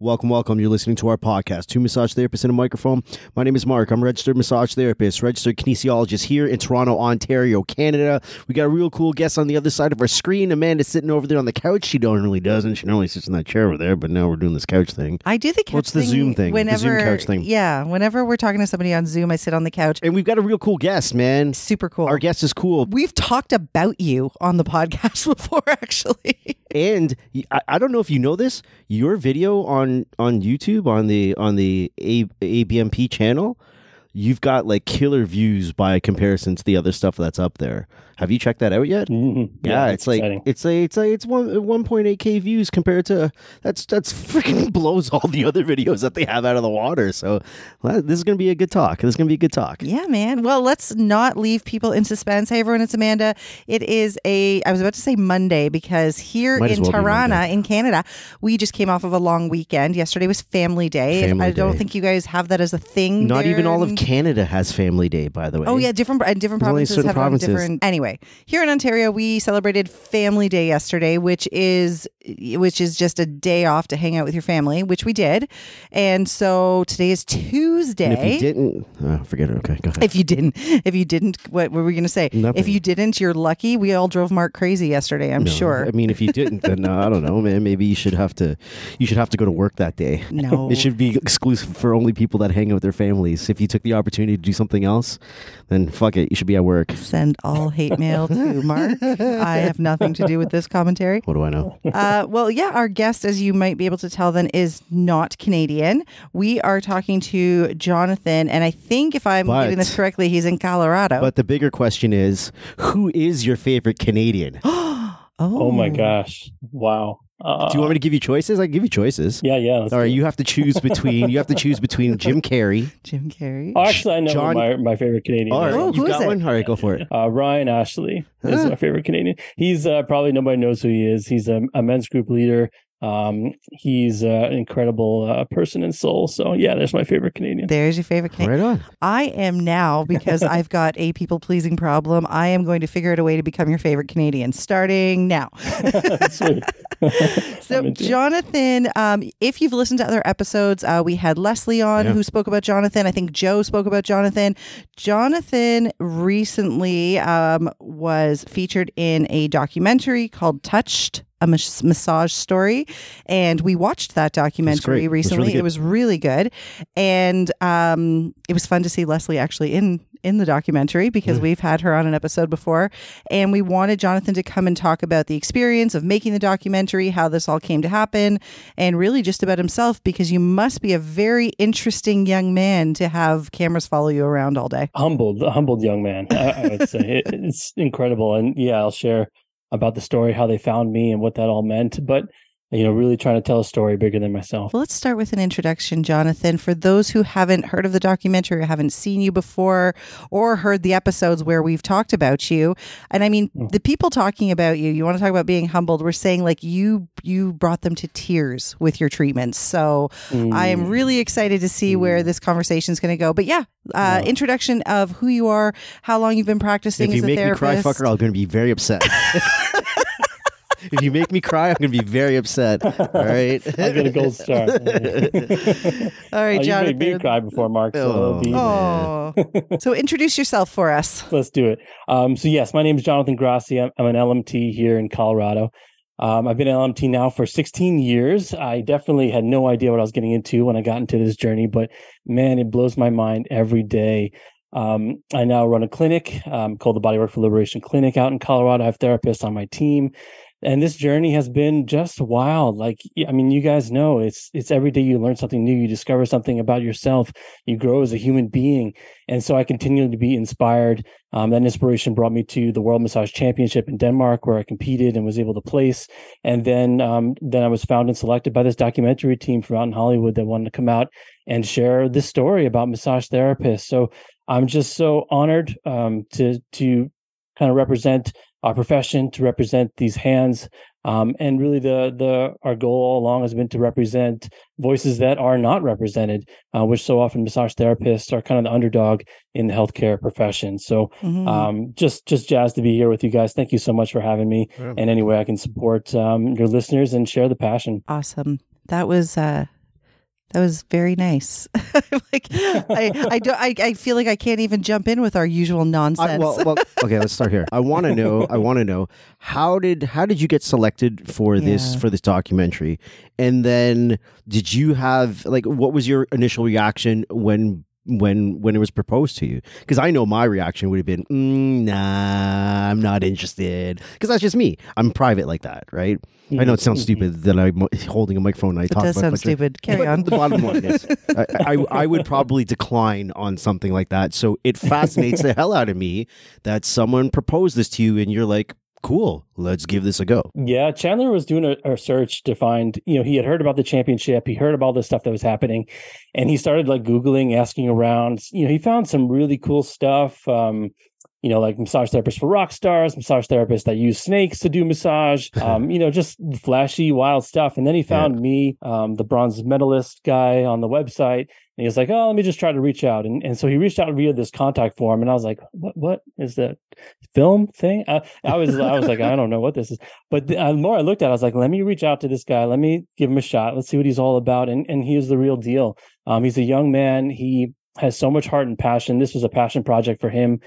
Welcome, welcome. You're listening to our podcast, Two Massage Therapists in a Microphone. My name is Mark. I'm a registered massage therapist, registered kinesiologist here in Toronto, Ontario, Canada. We got a real cool guest on the other side of our screen. Amanda's sitting over there on the couch. She normally doesn't. She normally sits in that chair over there, but now we're doing this couch thing. I do the couch What's the thing Zoom thing? The Zoom couch thing. Yeah, whenever we're talking to somebody on Zoom, I sit on the couch. And we've got a real cool guest, man. Super cool. Our guest is cool. We've talked about you on the podcast before, actually. And I, I don't know if you know this, your video on on YouTube on the on the A, ABMP channel, you've got like killer views by comparison to the other stuff that's up there. Have you checked that out yet? Mhm. Yeah, that's it's like exciting. it's a it's a it's one one point eight k views compared to that's that's freaking blows all the other videos that they have out of the water. So well, this is gonna be a good talk. This is gonna be a good talk. Yeah, man. Well, let's not leave people in suspense. Hey, everyone, it's Amanda. It is a, I was about to say Monday because here Might in well be in Canada, we just came off of a long weekend. Yesterday was Family Day. Family I don't Day. think you guys have that as a thing. Not there even all of Canada has Family Day, by the way. Oh yeah, different and different provinces have it provinces. different. Anyway, here in Ontario, we celebrated Family Day yesterday, which is which is just a day off to hang out with your family, which we did. And so today is Tuesday. And if you didn't, oh, forget it. Okay, go ahead. If you didn't, if you didn't, what were we going to say? Nothing. If you didn't, you're lucky. We all drove Mark crazy yesterday. I'm No, sure. I mean, if you didn't, then uh, I don't know, man. Maybe you should have to. You should have to go to work that day. No. It should be exclusive for only people that hang out with their families. If you took the opportunity to do something else, then fuck it. You should be at work. Send all hate mail to Mark. I have nothing to do with this commentary. What do I know? Uh, well, yeah, our guest, as you might be able to tell, then is not Canadian. We are talking to Jonathan, and I think if I'm But- getting this correctly, he's in Colorado. But the bigger question is, who is your favorite Canadian? Oh, oh my gosh! Wow. Uh, you want me to give you choices? I can give you choices. Yeah, yeah. All right, it. you have to choose between. You have to choose between Jim Carrey. Jim Carrey. Oh, actually, I know John- who my my favorite Canadian. All right, oh, you've got it? one. All right, go for it. Uh, Ryan Ashley is Huh. my favorite Canadian. He's uh, probably nobody knows who he is. He's a, a men's group leader. Um, he's uh, an incredible uh, person and soul. So yeah, there's my favorite Canadian. There's your favorite Canadian. Right on. I am now because I've got a people pleasing problem. I am going to figure out a way to become your favorite Canadian starting now. Sweet. So, I'm into it. Jonathan, um, if you've listened to other episodes, uh, we had Leslie on Yeah. who spoke about Jonathan. I think Joe spoke about Jonathan. Jonathan recently um, was featured in a documentary called Touched. A mas- massage story, and we watched that documentary great. It was recently. really it was really good, and um, it was fun to see Leslie actually in in the documentary because we've had her on an episode before, and we wanted Jonathan to come and talk about the experience of making the documentary, how this all came to happen, and really just about himself because you must be a very interesting young man to have cameras follow you around all day. humbled, humbled young man. I, I would say it, it's incredible, and yeah, I'll share about the story, how they found me, and what that all meant. But you know, really trying to tell a story bigger than myself. Well, let's start with an introduction, Jonathan. For those who haven't heard of the documentary or haven't seen you before or heard the episodes where we've talked about you, and I mean Mm. the people talking about you, you want to talk about being humbled, we're saying like you you brought them to tears with your treatments. So I am Mm. really excited to see where this conversation is going to go. But yeah, uh, Wow. introduction of who you are, how long you've been practicing If you as a make me cry, fucker, I'm going to be very upset. if you make me cry, I'm going to be very upset. All right. I'll get a gold star. All right, Oh, right, you Jonathan. made me cry before, Mark. So Oh, so introduce yourself for us. let's do it. Um, so yes, my name is Jonathan Grassi. I'm, I'm an LMT here in Colorado. Um, I've been an LMT now for 16 years. I definitely had no idea what I was getting into when I got into this journey, but man, it blows my mind every day. Um, I now run a clinic um, called the Bodywork for Liberation Clinic out in Colorado. I have therapists on my team, and this journey has been just wild. Like, I mean, you guys know it's it's every day you learn something new, you discover something about yourself, you grow as a human being, and so I continue to be inspired. Um, that inspiration brought me to the World Massage Championship in Denmark, where I competed and was able to place. And then, um, then I was found and selected by this documentary team from out in Hollywood that wanted to come out and share this story about massage therapists. So I'm just so honored um, to to kind of represent our profession, to represent these hands, um, and really the the our goal all along has been to represent voices that are not represented, uh, which so often massage therapists are kind of the underdog in the healthcare profession. So Mhm. um, just just jazzed to be here with you guys. Thank you so much for having me. Yeah. And any way I can support um, your listeners and share the passion. awesome. That was uh That was very nice. like I, I don't. I, I feel like I can't even jump in with our usual nonsense. I, well, well, okay, let's start here. I want to know. I want to know how did how did you get selected for this for this documentary, and then did you have like what was your initial reaction when when when it was proposed to you? Because I know my reaction would have been, mm, nah, I'm not interested. Because that's just me. I'm private like that, right? I know it sounds stupid that I'm holding a microphone and I it talk does about sound stupid. Carry on. The bottom line is, I, I, I would probably decline on something like that. So it fascinates the hell out of me that someone proposed this to you and you're like, cool, let's give this a go. Yeah, Chandler was doing a, a search to find, you know, he had heard about the championship, he heard about all this stuff that was happening, and he started like Googling, asking around. You know, he found some really cool stuff. Um, you know, like massage therapists for rock stars, massage therapists that use snakes to do massage, um, you know, just flashy, wild stuff. And then he found me, um, the bronze medalist guy on the website. And he was like, oh, let me just try to reach out. And, and so he reached out via this contact form. And I was like, what, what is that film thing? I, I was, I was like, I don't know what this is. But the, uh, more I looked at it, I was like, let me reach out to this guy. Let me give him a shot. Let's see what he's all about. And, and he is the real deal. Um, he's a young man. He has so much heart and passion. This was a passion project for him.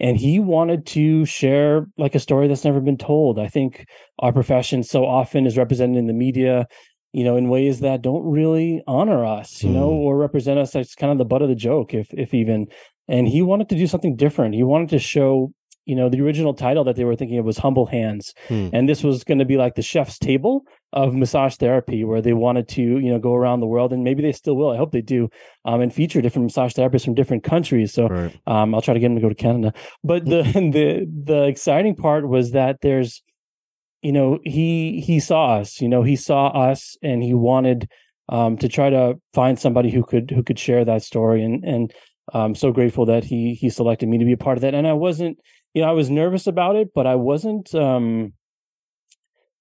And he wanted to share like a story that's never been told. I think our profession so often is represented in the media, you know, in ways that don't really honor us, you know, Mm. or represent us as kind of the butt of the joke, if if even. And he wanted to do something different. He wanted to show, you know, the original title that they were thinking of was Humble Hands. Hmm. And this was going to be like the chef's table of massage therapy, where they wanted to, you know, go around the world, and maybe they still will. I hope they do, um, and feature different massage therapists from different countries. So Right. um, I'll try to get him to go to Canada. But the the the exciting part was that there's, you know, he he saw us. You know, he saw us, and he wanted um, to try to find somebody who could who could share that story. And and I'm so grateful that he he selected me to be a part of that. And I wasn't, you know, I was nervous about it, but I wasn't. Um,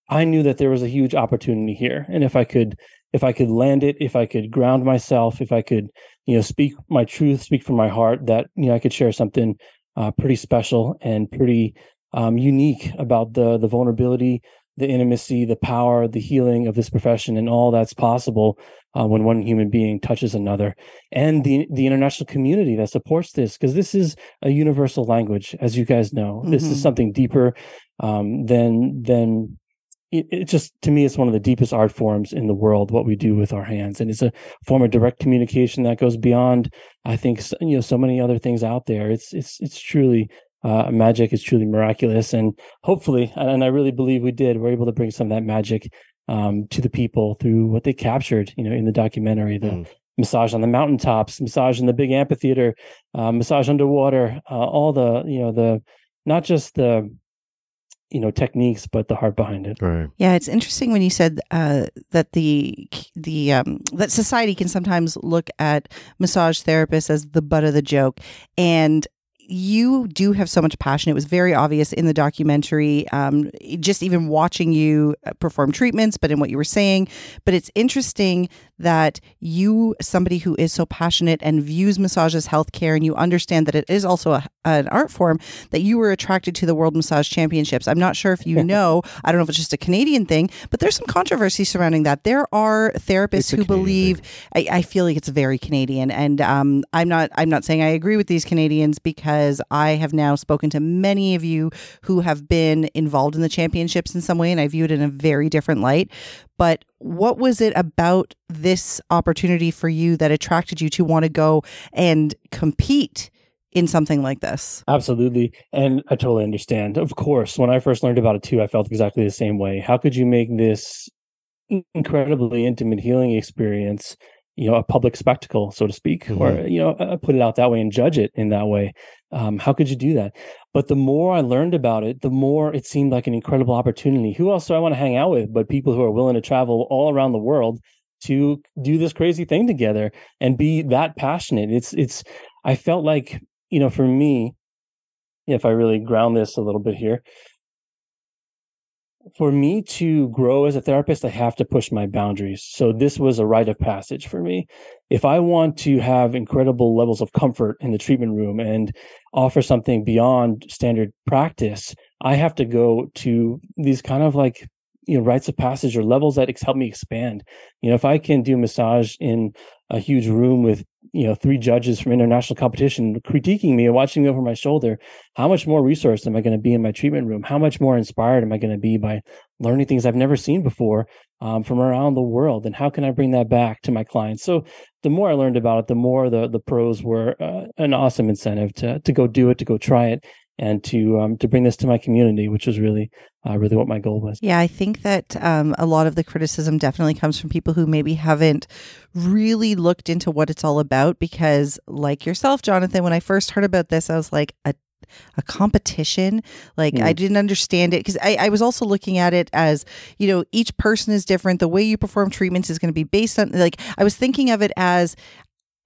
I knew that there was a huge opportunity here, and if I could if I could land it, if I could ground myself, if I could, you know, speak my truth, speak from my heart, that you know I could share something uh, pretty special and pretty um, unique about the the vulnerability, the intimacy, the power, the healing of this profession, and all that's possible uh, when one human being touches another, and the the international community that supports this, because this is a universal language, as you guys know. This is Mhm. something deeper um, than than it, it just to me it's one of the deepest art forms in the world what we do with our hands and it's a form of direct communication that goes beyond i think you know so many other things out there it's it's it's truly uh, magic is truly miraculous and hopefully and i really believe we did we're able to bring some of that magic um, to the people through what they captured you know in the documentary the Mm. massage on the mountaintops massage in the big amphitheater uh, massage underwater uh, all the you know the not just the you know techniques but the heart behind it Right. Yeah, it's interesting when you said uh, that the the um, that society can sometimes look at massage therapists as the butt of the joke, and you do have so much passion. It was very obvious in the documentary, um, just even watching you uh, perform treatments, but in what you were saying. But it's interesting that you, somebody who is so passionate and views massage as healthcare, and you understand that it is also a, an art form, that you were attracted to the World Massage Championships. I'm not sure if you know, I don't know if it's just a Canadian thing, but there's some controversy surrounding that. There are therapists who Canadian believe I, I feel like it's very Canadian, and um, I'm not. I'm not saying I agree with these Canadians because I have now spoken to many of you who have been involved in the championships in some way, and I view it in a very different light. But what was it about this opportunity for you that attracted you to want to go and compete in something like this? Absolutely. And I totally understand. Of course, when I first learned about it too, I felt exactly the same way. How could you make this incredibly intimate healing experience, you know, a public spectacle, so to speak, or, you know, uh, put it out that way and judge it in that way? Um, how could you do that? But the more I learned about it, the more it seemed like an incredible opportunity. Who else do I want to hang out with but people who are willing to travel all around the world to do this crazy thing together and be that passionate? It's, it's, I felt like, you know, for me, if I really ground this a little bit here, for me to grow as a therapist, I have to push my boundaries. So this was a rite of passage for me. If I want to have incredible levels of comfort in the treatment room and offer something beyond standard practice, I have to go to these kind of like you know rites of passage or levels that ex- help me expand. You know, if I can do massage in a huge room with you know three judges from international competition critiquing me and watching me over my shoulder how much more resource am i going to be in my treatment room? How much more inspired am i going to be by learning things i've never seen before um, from around the world? And how can i bring that back to my clients? So the more i learned about it the more the the pros were uh, an awesome incentive to to go do it to go try it and to um, to bring this to my community, which was really uh, really what my goal was. Yeah, I think that um, a lot of the criticism definitely comes from people who maybe haven't really looked into what it's all about. Because, like yourself, Jonathan, when I first heard about this, I was like, a a competition. Like mm. I didn't understand it because I, I, was also looking at it as, you know, each person is different. The way you perform treatments is going to be based on like I was thinking of it as,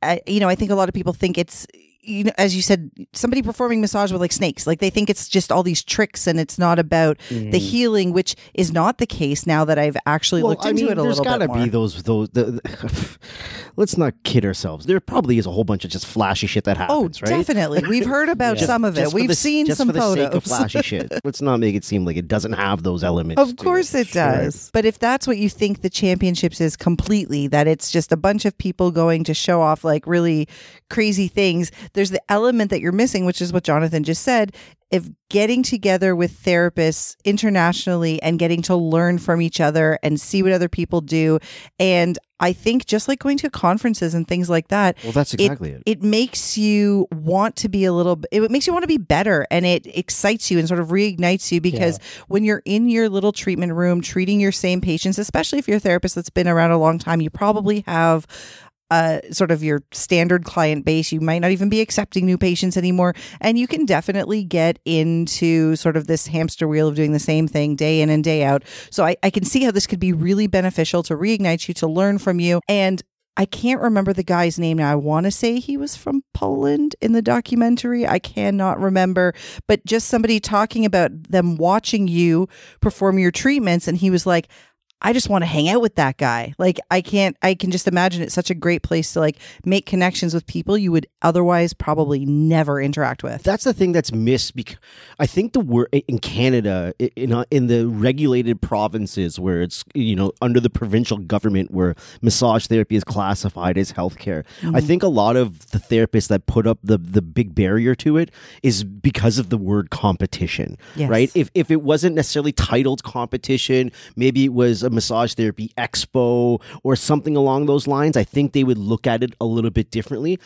uh, you know, I think a lot of people think it's you know, as you said, somebody performing massage with like snakes, like they think it's just all these tricks and it's not about mm. the healing, which is not the case now that I've actually well, looked into mean, it a little bit There's got to be those those. The, the, let's not kid ourselves. There probably is a whole bunch of just flashy shit that oh, happens. Oh, right? definitely. We've heard about yeah. some of it. We've the, seen some for the photos. sake of flashy shit. Let's not make it seem like it doesn't have those elements. Of course it, it does. Sure. But if that's what you think the championships is completely, that it's just a bunch of people going to show off like really crazy things, there's the element that you're missing, which is what Jonathan just said, if getting together with therapists internationally and getting to learn from each other and see what other people do. And I think just like going to conferences and things like that. Well, that's exactly it. It, it makes you want to be a little, it makes you want to be better and it excites you and sort of reignites you because yeah. when you're in your little treatment room treating your same patients, especially if you're a therapist that's been around a long time, you probably have uh, sort of your standard client base. You might not even be accepting new patients anymore. And you can definitely get into sort of this hamster wheel of doing the same thing day in and day out. So I, I can see how this could be really beneficial to reignite you, to learn from you. And I can't remember the guy's name now. I want to say he was from Poland in the documentary. I cannot remember, but just somebody talking about them watching you perform your treatments. And he was like, I just want to hang out with that guy. Like I can't I can just imagine it's such a great place to like make connections with people you would otherwise probably never interact with. That's the thing that's missed because I think the word in Canada in uh, in the regulated provinces where it's you know under the provincial government where massage therapy is classified as healthcare. Mm-hmm. I think a lot of the therapists that put up the the big barrier to it is because of the word competition. Yes. Right? If if it wasn't necessarily titled competition, maybe it was a massage therapy expo or something along those lines, I think they would look at it a little bit differently.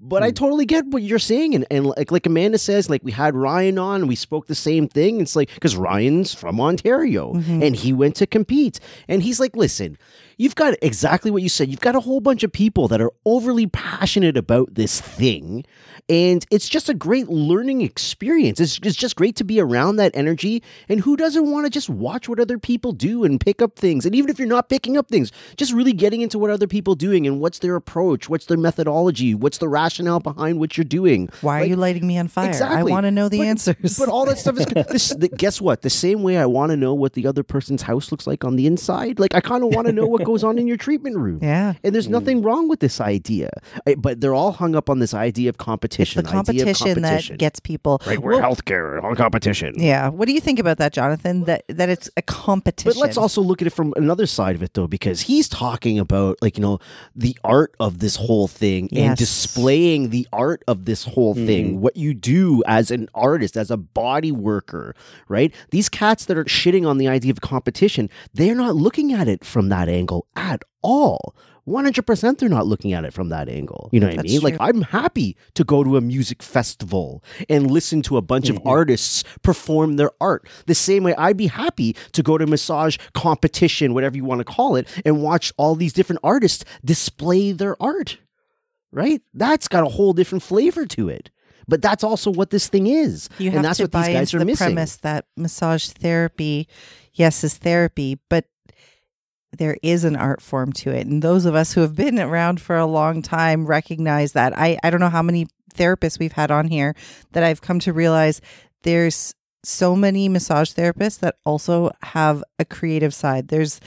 But mm. I hmm. totally get what you're saying, and, and like like Amanda says, like we had Ryan on, and we spoke the same thing. It's like because Ryan's from Ontario mm-hmm. and he went to compete, and he's like, listen you've got exactly what you said. You've got a whole bunch of people that are overly passionate about this thing. And it's just a great learning experience. It's, it's just great to be around that energy. And who doesn't want to just watch what other people do and pick up things? And even if you're not picking up things, just really getting into what other people are doing and what's their approach, what's their methodology, what's the rationale behind what you're doing. Why like, are you lighting me on fire? Exactly. I want to know the but, answers. But all that stuff is this, the, guess what? The same way I want to know what the other person's house looks like on the inside. Like I kind of want to know what goes on in your treatment room. Yeah. And there's nothing wrong with this idea. But they're all hung up on this idea of competition. It's the competition, competition. that gets people. Right. We're well, healthcare on competition. Yeah. What do you think about that, Jonathan? That that it's a competition. But let's also look at it from another side of it though, because he's talking about like, you know, the art of this whole thing yes. and displaying the art of this whole mm. thing, what you do as an artist, as a body worker, right? These cats that are shitting on the idea of competition, they're not looking at it from that angle at all. 100% they're not looking at it from that angle. You know what That's I mean? True. Like, I'm happy to go to a music festival and listen to a bunch mm-hmm. of artists perform their art. The same way I'd be happy to go to massage competition, whatever you want to call it, and watch all these different artists display their art. Right? That's got a whole different flavor to it. But that's also what this thing is. You and that's what these guys are the missing. premise that massage therapy, yes, is therapy, but there is an art form to it. And those of us who have been around for a long time recognize that. I, I don't know how many therapists we've had on here that I've come to realize there's so many massage therapists that also have a creative side. There's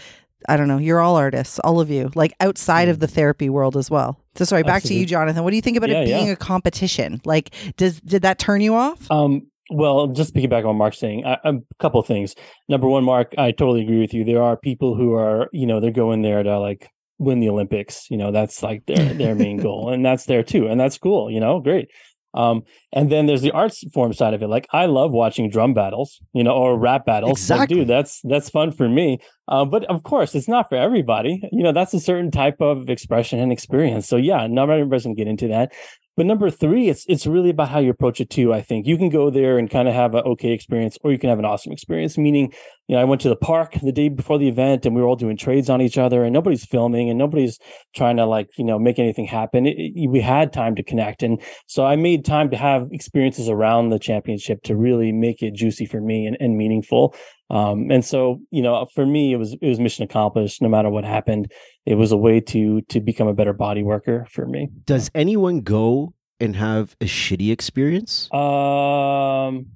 I don't know, you're all artists, all of you, like outside of the mm. therapy world as well. So sorry, back Absolutely. to you, Jonathan. What do you think about yeah, it being yeah. a competition? Like, does did that turn you off? Um, well, just piggyback on Mark saying I, a couple of things. Number one, Mark, I totally agree with you. There are people who are, you know, they're going there to like win the Olympics. You know, that's like their their main goal, and that's there too, and that's cool. You know, great. Um, and then there's the arts form side of it. Like I love watching drum battles, you know, or rap battles. Exactly. Like, dude, that's that's fun for me. Uh, but of course, it's not for everybody. You know, that's a certain type of expression and experience. So yeah, not everybody can get into that. But number three, it's it's really about how you approach it too. I think you can go there and kind of have an okay experience, or you can have an awesome experience. Meaning, you know, I went to the park the day before the event, and we were all doing trades on each other, and nobody's filming, and nobody's trying to like you know make anything happen. It, it, we had time to connect, and so I made time to have experiences around the championship to really make it juicy for me and, and meaningful. Um, and so, you know, for me, it was it was mission accomplished. No matter what happened, it was a way to to become a better body worker for me. Does anyone go and have a shitty experience? Um,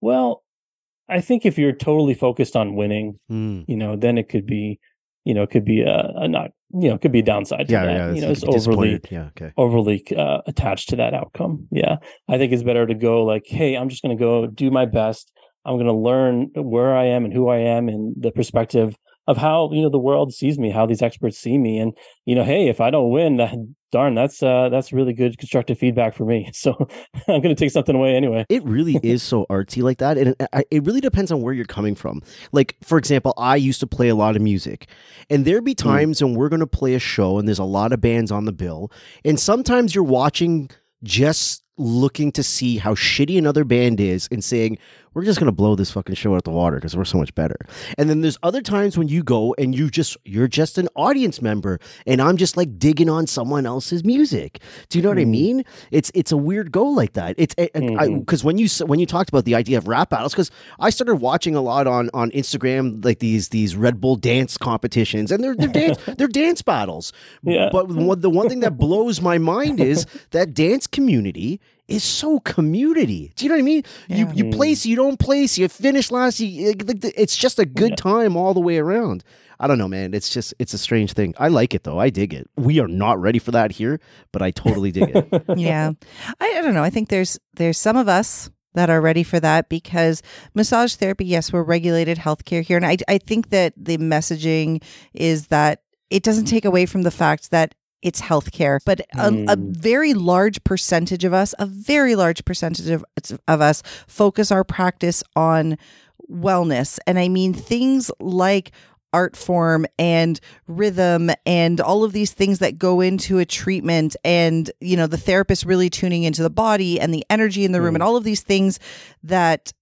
well, I think if you're totally focused on winning, Hmm. you know, then it could be, you know, it could be a, a not, you know, it could be a downside to Yeah, that. yeah. you know, it's it's overly. Yeah, okay. overly uh, attached to that outcome. Yeah, I think it's better to go like, hey, I'm just going to go do my best. I'm going to learn where I am and who I am and the perspective of how you know the world sees me, how these experts see me, and you know, hey, if I don't win, that, darn, that's uh, that's really good constructive feedback for me. So I'm going to take something away anyway. It really is so artsy like that, and it, it really depends on where you're coming from. Like, for example, I used to play a lot of music, and there'd be times when we're going to play a show, and there's a lot of bands on the bill, and sometimes you're watching just looking to see how shitty another band is and saying we're just to blow this fucking show out the water because we're so much better. And then there's other times when you go and you just you're just an audience member and i'm just like digging on someone else's music. Do you know what i Mhm. mean? It's it's a weird go like that. It's eh, eh, because mm-hmm. when you when you talked about the idea of rap battles because i started watching a lot on on instagram like these these red bull dance competitions and they're they're dance they're dance battles. Yeah. but the one thing that blows my mind is that dance community is so community. Do you know what I mean? You Yeah. you Mm. place, you don't place, you finish last. You, it's just a good Yeah. time all the way around. I don't know, man. It's just it's a strange thing. I like it though. I dig it. We are not ready for that here, but I totally dig it. yeah I, I don't know i think there's there's some of us that are ready for that because massage therapy yes we're regulated healthcare here and i, I think that the messaging is that it doesn't take away from the fact that it's healthcare but a, a Mm. very large percentage of us a very large percentage of, of us focus our practice on wellness and i mean things like art form and rhythm and all of these things that go into a treatment and you know the therapist really tuning into the body and the energy in the room Mm. and all of these things that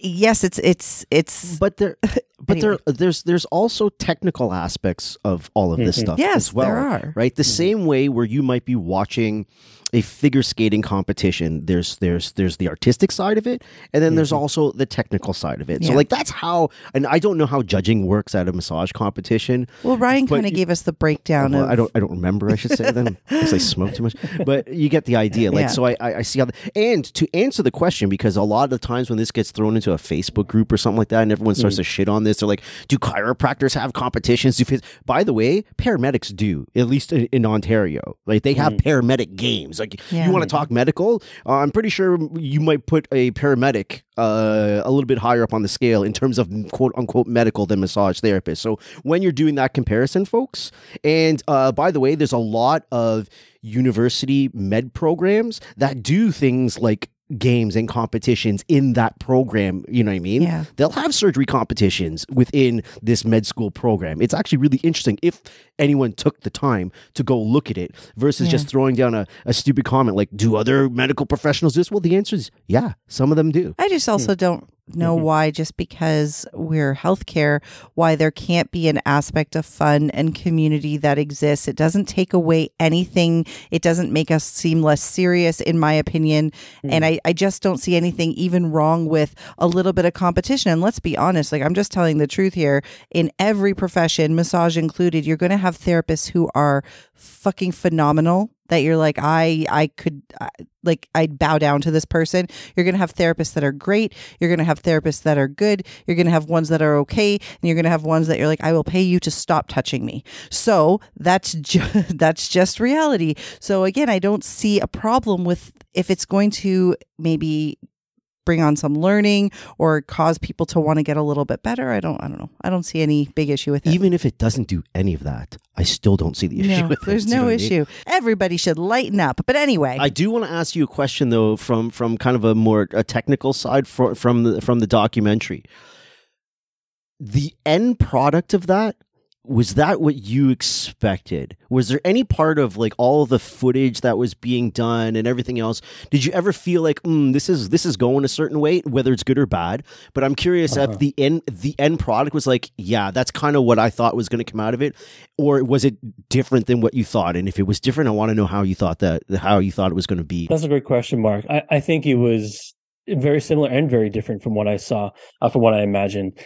yes it's it's it's But there, but Anyway. there, there's there's also technical aspects of all of this Mhm. stuff yes as well. there are right? The Mhm. same way where you might be watching a figure skating competition, there's there's there's the artistic side of it, and then there's Mhm. also the technical side of it. So like that's how, and I don't know how judging works at a massage competition. well ryan kind of gave us the breakdown Well, of I don't I don't remember. I should say then because I smoke too much. But you get the idea. Like Yeah. so, I I I see how. The, and to answer the question, because a lot of the times when this gets thrown into a Facebook group or something like that, and everyone starts Mm. to shit on this, they're like, "Do chiropractors have competitions?" Do phys-" By the way, paramedics do, at least in, in Ontario. Like they have Mm. paramedic games. Like Yeah. you want to talk medical, uh, I'm pretty sure you might put a paramedic uh, a little bit higher up on the scale in terms of quote unquote medical than massage therapist. So when you're doing that comparison, folks, and uh, by the way, there's a lot of university med programs that do things like games and competitions in that program. You know what I mean? yeah They'll have surgery competitions within this med school program. It's actually really interesting if anyone took the time to go look at it versus Yeah. just throwing down a, a stupid comment like, do other medical professionals do this? Well, the answer is yeah, some of them do. I just also hmm. don't know Mhm. why, just because we're healthcare, why there can't be an aspect of fun and community that exists. It doesn't take away anything. It doesn't make us seem less serious, in my opinion. And I, I just don't see anything even wrong with a little bit of competition. And let's be honest, like I'm just telling the truth here. In every profession, massage included, you're going to have therapists who are fucking phenomenal that you're like I I could uh, like I'd bow down to this person. You're going to have therapists that are great. You're going to have therapists that are good. You're going to have ones that are okay, and you're going to have ones that you're like I will pay you to stop touching me. So that's ju- that's just reality. So again, I don't see a problem with if it's going to maybe bring on some learning or cause people to want to get a little bit better. I don't I don't know. I don't see any big issue with it. Even if it doesn't do any of that, I still don't see the issue no, with it. there's you know no what I mean? issue. Everybody should lighten up. But anyway, I do want to ask you a question though, from from kind of a more a technical side for, from the from the documentary. The end product of that was that what you expected? Was there any part of like all the footage that was being done and everything else? Did you ever feel like mm, this is this is going a certain way, whether it's good or bad? But I'm curious Uh-huh. if the end the end product was like, yeah, that's kind of what I thought was going to come out of it, or was it different than what you thought? And if it was different, I want to know how you thought that how you thought it was going to be. That's a great question, Mark. I, I think it was very similar and very different from what I saw, uh, from what I imagined.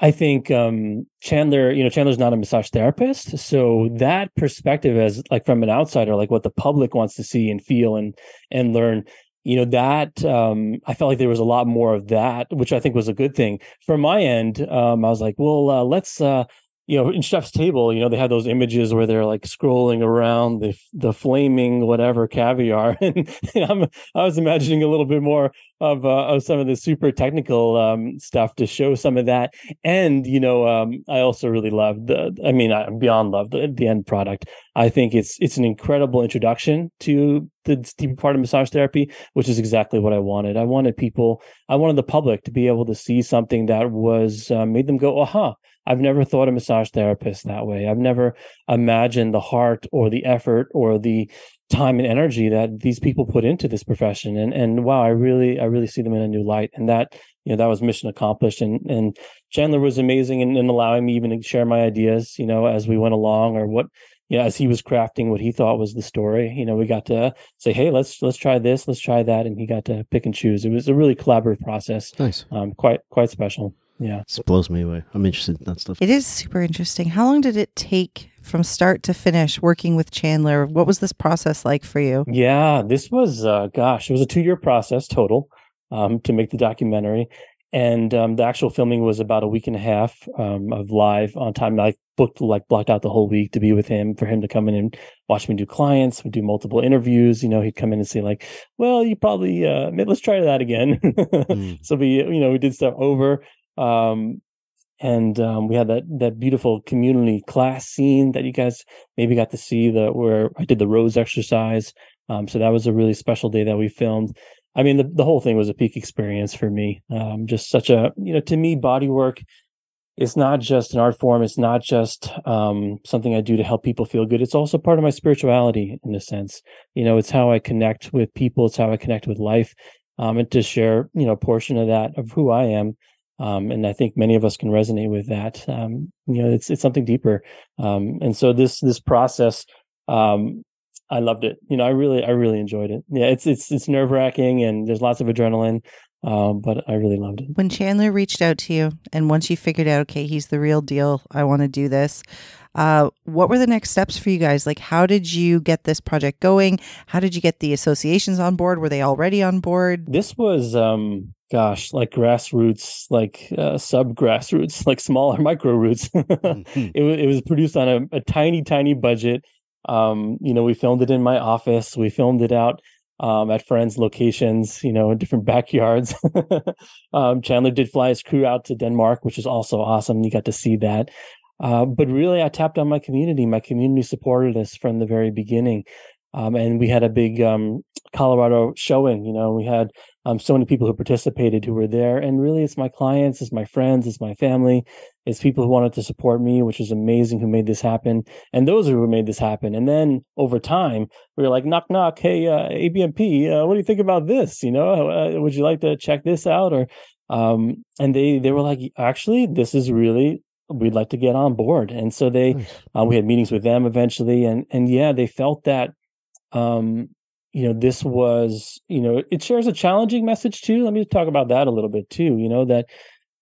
I think um, Chandler, you know, Chandler's not a massage therapist, so that perspective, as like from an outsider, like what the public wants to see and feel and and learn, you know, that um, I felt like there was a lot more of that, which I think was a good thing. From my end, um, I was like, well, uh, let's uh, you know, in Chef's Table, you know, they have those images where they're like scrolling around the the flaming whatever caviar, and, I'm I was imagining a little bit more of uh, of some of the super technical um, stuff to show some of that, and you know, um, I also really loved the. I mean, I beyond love the, the end product. I think it's it's an incredible introduction to the deeper part of massage therapy, which is exactly what I wanted. I wanted people, I wanted the public to be able to see something that was uh, made them go, aha. I've never thought a massage therapist that way. I've never imagined the heart or the effort or the time and energy that these people put into this profession. And and wow, I really I really see them in a new light. And that you know that was mission accomplished. And and Chandler was amazing in, in allowing me even to share my ideas. You know as we went along or what you know as he was crafting what he thought was the story. You know we got to say hey let's let's try this let's try that and he got to pick and choose. It was a really collaborative process. Nice. Um, quite quite special. Yeah. It blows me away. I'm interested in that stuff. it is super interesting. How long did it take from start to finish working with Chandler? What was this process like for you? Yeah, this was uh gosh, it was a 2-year process total um to make the documentary and um the actual filming was about a week and a half um of live on time. I booked like blocked out the whole week to be with him for him to come in and watch me do clients, we do multiple interviews, you know, he'd come in and say like, "Well, you probably uh let's try that again." Mm. so we you know, we did stuff over um and um, we had that that beautiful community class scene that you guys maybe got to see the where I did the rose exercise. Um, so that was a really special day that we filmed. I mean, the, the whole thing was a peak experience for me. Um, just such a you know, to me, body work it's not just an art form. It's not just um, something I do to help people feel good. It's also part of my spirituality in a sense. You know, it's how I connect with people. It's how I connect with life, um, and to share you know a portion of that of who I am. Um, and I think many of us can resonate with that. Um, you know, it's it's something deeper. Um, and so this this process, um, I loved it. You know, I really I really enjoyed it. Yeah, it's it's it's nerve wracking and there's lots of adrenaline, um, but I really loved it. When Chandler reached out to you, and once you figured out, okay, he's the real deal, I want to do this. Uh, what were the next steps for you guys? Like, how did you get this project going? How did you get the associations on board? Were they already on board? This was um gosh, like grassroots, like uh, sub grassroots, like smaller micro roots. Mhm. it was it was produced on a, a tiny tiny budget. Um, you know, we filmed it in my office. We filmed it out um, at friends' locations. You know, in different backyards. um, Chandler did fly his crew out to Denmark, which is also awesome. You got to see that. Uh, but really, I tapped on my community. My community supported us from the very beginning. Um, and we had a big um, Colorado showing. You know, we had um, so many people who participated who were there. And really, it's my clients, it's my friends, it's my family, it's people who wanted to support me, which was amazing, who made this happen. And those are who made this happen. And then over time, we were like, knock, knock. Hey, uh, ABMP, uh, what do you think about this? You know, uh, would you like to check this out? Or, um, and they, they were like, actually, this is really, we'd like to get on board. And so they, Nice. uh, we had meetings with them eventually. And, and yeah, they felt that, um, you know, this was, you know, it shares a challenging message too. Let me talk about that a little bit too. You know, that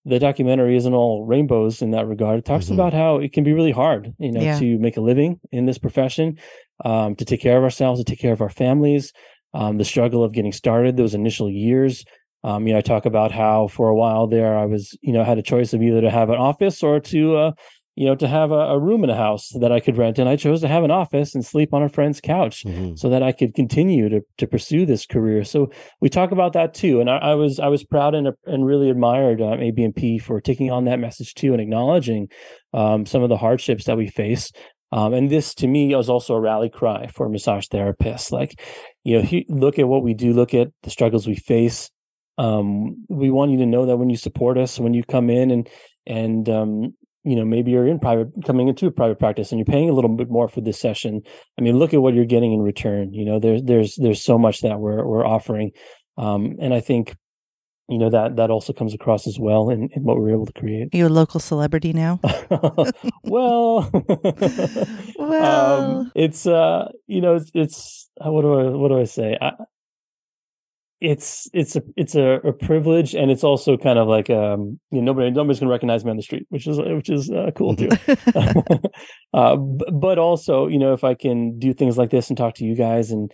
the documentary isn't all rainbows in that regard. It talks Mhm. about how it can be really hard, you know, Yeah. to make a living in this profession. um, to take care of ourselves, to take care of our families. Um, the struggle of getting started, those initial years. Um, you know, I talk about how for a while there, I was, you know, had a choice of either to have an office or to, uh, you know, to have a, a, room in a house that I could rent. And I chose to have an office and sleep on a friend's couch mm-hmm. so that I could continue to to pursue this career. So we talk about that too. And I, I was I was proud and and really admired um, ABMP for taking on that message too and acknowledging um, some of the hardships that we face. Um, and this to me was also a rally cry for massage therapists. Like, you know, he, look at what we do, look at the struggles we face. Um, we want you to know that when you support us, when you come in and and um, you know maybe you're in private coming into a private practice and you're paying a little bit more for this session. I mean, look at what you're getting in return. You know, there's there's there's so much that we're we're offering, um, and I think you know that that also comes across as well in, in what we are able to create. Are you a local celebrity now? well, well, um, it's uh, you know, it's, it's what do I what do I say? I, it's it's a it's a, a, privilege, and it's also kind of like um, you know, nobody nobody's gonna recognize me on the street, which is which is uh, cool too. uh, but also, you know, if I can do things like this and talk to you guys and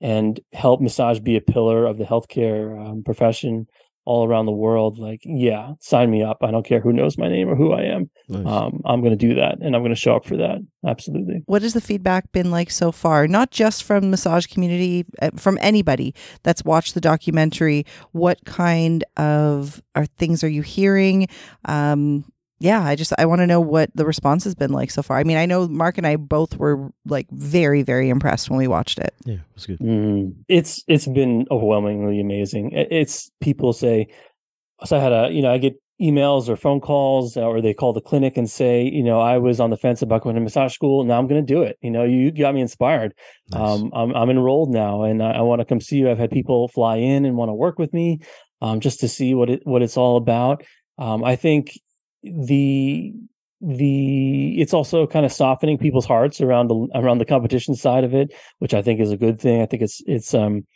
and help massage be a pillar of the healthcare um, profession all around the world like yeah sign me up. I don't care who knows my name or who i am. Nice. um, i'm going to do that and i'm going to show up for that. Absolutely. What has the feedback been like so far? Not just from massage community uh, from anybody that's watched the documentary. What kind of are things are you hearing? Um, yeah, I just I want to know what the response has been like so far. I mean, I know Mark and I both were like very very impressed when we watched it. Yeah, it was good. Mm, it's it's been overwhelmingly amazing. It's people say so I had a you know I get emails or phone calls or they call the clinic and say you know I was on the fence about going to massage school now I'm going to do it. You know you got me inspired. Nice. Um, I'm I'm enrolled now and I, I want to come see you. I've had people fly in and want to work with me um, just to see what it what it's all about. Um, I think the the it's also kind of softening people's hearts around the around the competition side of it, which I think is a good thing. I think it's it's um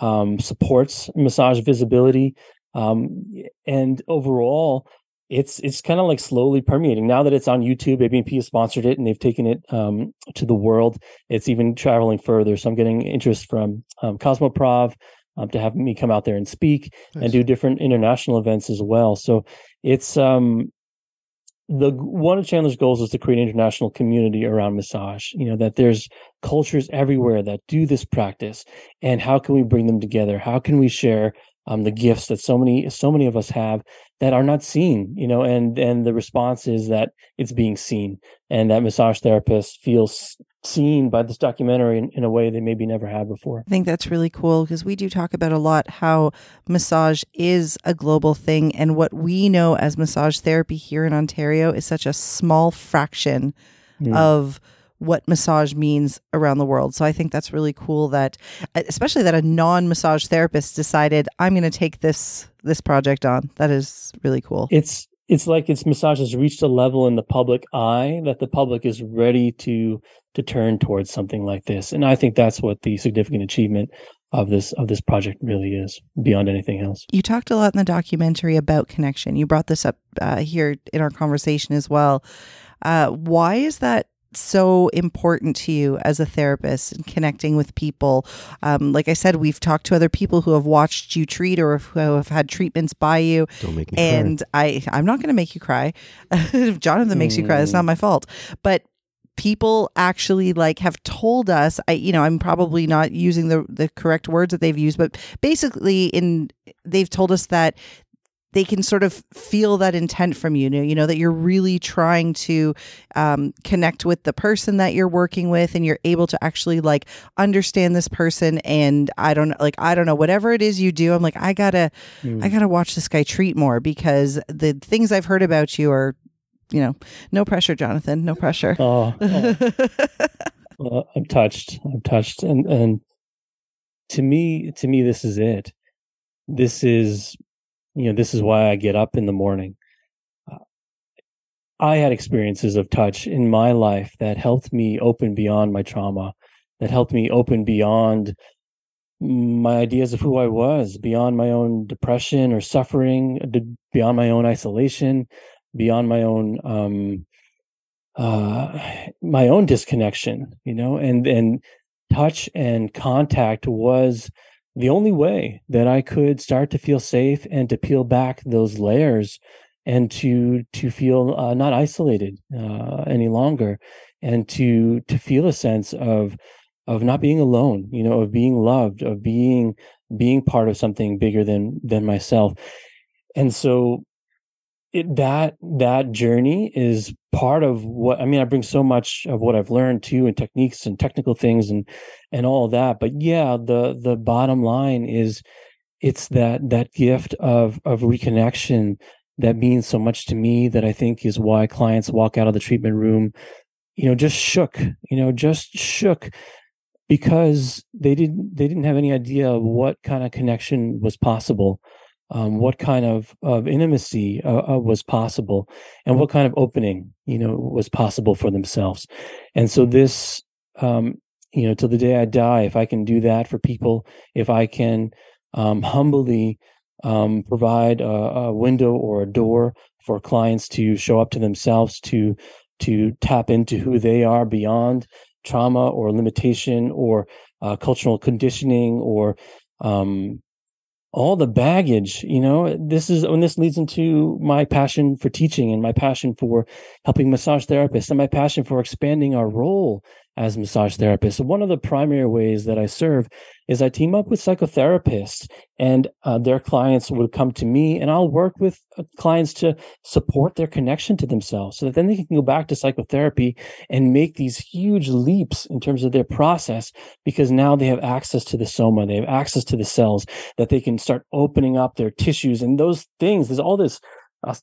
um supports massage visibility um and overall it's it's kind of like slowly permeating now that it's on YouTube. ABMP has sponsored it and they've taken it um, to the world. It's even traveling further. So I'm getting interest from um, Cosmoprof um, to have me come out there and speak nice. and do different international events as well. So it's um the one of Chandler's goals is to create an international community around massage. You know that there's cultures everywhere that do this practice, and how can we bring them together? How can we share um, the gifts that so many so many of us have that are not seen? You know, and and the response is that it's being seen, and that massage therapists feel seen by this documentary in, in, a way they maybe never have before. I think that's really cool because we do talk about a lot how massage is a global thing and what we know as massage therapy here in Ontario is such a small fraction mm. of what massage means around the world. So I think that's really cool that especially that a non-massage therapist decided I'm going to take this this project on. That is really cool. It's it's like its massage has reached a level in the public eye that the public is ready to to turn towards something like this. And I think that's what the significant achievement of this of this project really is beyond anything else. You talked a lot in the documentary about connection. You brought this up uh, here in our conversation as well. Uh, why is that so important to you as a therapist and connecting with people? Um, like I said, we've talked to other people who have watched you treat or who have had treatments by you. Don't make me and cry. I, I'm not going to make you cry. if Jonathan makes mm. you cry, that's not my fault. But people actually like have told us i you know i'm probably not using the the correct words that they've used but basically in they've told us that they can sort of feel that intent from you, you know, that you're really trying to um, connect with the person that you're working with and you're able to actually like understand this person. And I don't like, I don't know, whatever it is you do, I'm like, I gotta, mm. I gotta watch this guy treat more because the things I've heard about you are you know, no pressure, Jonathan, no pressure. Oh, oh. I'm touched. I'm touched, and and to me, to me, this is it. This is, you know, this is why I get up in the morning. I had experiences of touch in my life that helped me open beyond my trauma, that helped me open beyond my ideas of who I was, beyond my own depression or suffering, beyond my own isolation, beyond my own um, uh, my own disconnection, you know, and and touch and contact was the only way that I could start to feel safe and to peel back those layers and to to feel uh, not isolated uh, any longer and to to feel a sense of of not being alone you know of being loved of being being part of something bigger than than myself. And so it, that that journey is part of what I mean. I bring so much of what I've learned too, and techniques and technical things, and and all that. But yeah, the the bottom line is it's that that gift of of reconnection that means so much to me. That I think is why clients walk out of the treatment room, you know, just shook, you know, just shook because they didn't they didn't have any idea what kind of connection was possible um, what kind of, of intimacy uh, uh, was possible and what kind of opening you know was possible for themselves. And so this um, you know till the day i die if i can do that for people if i can um, humbly um, provide a, a, window or a door for clients to show up to themselves to to tap into who they are beyond trauma or limitation or uh, cultural conditioning or um, all the baggage you know this is when this leads into my passion for teaching and my passion for helping massage therapists and my passion for expanding our role as massage therapists. One of the primary ways that I serve is I team up with psychotherapists and uh, their clients would come to me and I'll work with uh, clients to support their connection to themselves so that then they can go back to psychotherapy and make these huge leaps in terms of their process because now they have access to the soma, they have access to the cells that they can start opening up their tissues and those things. There's all this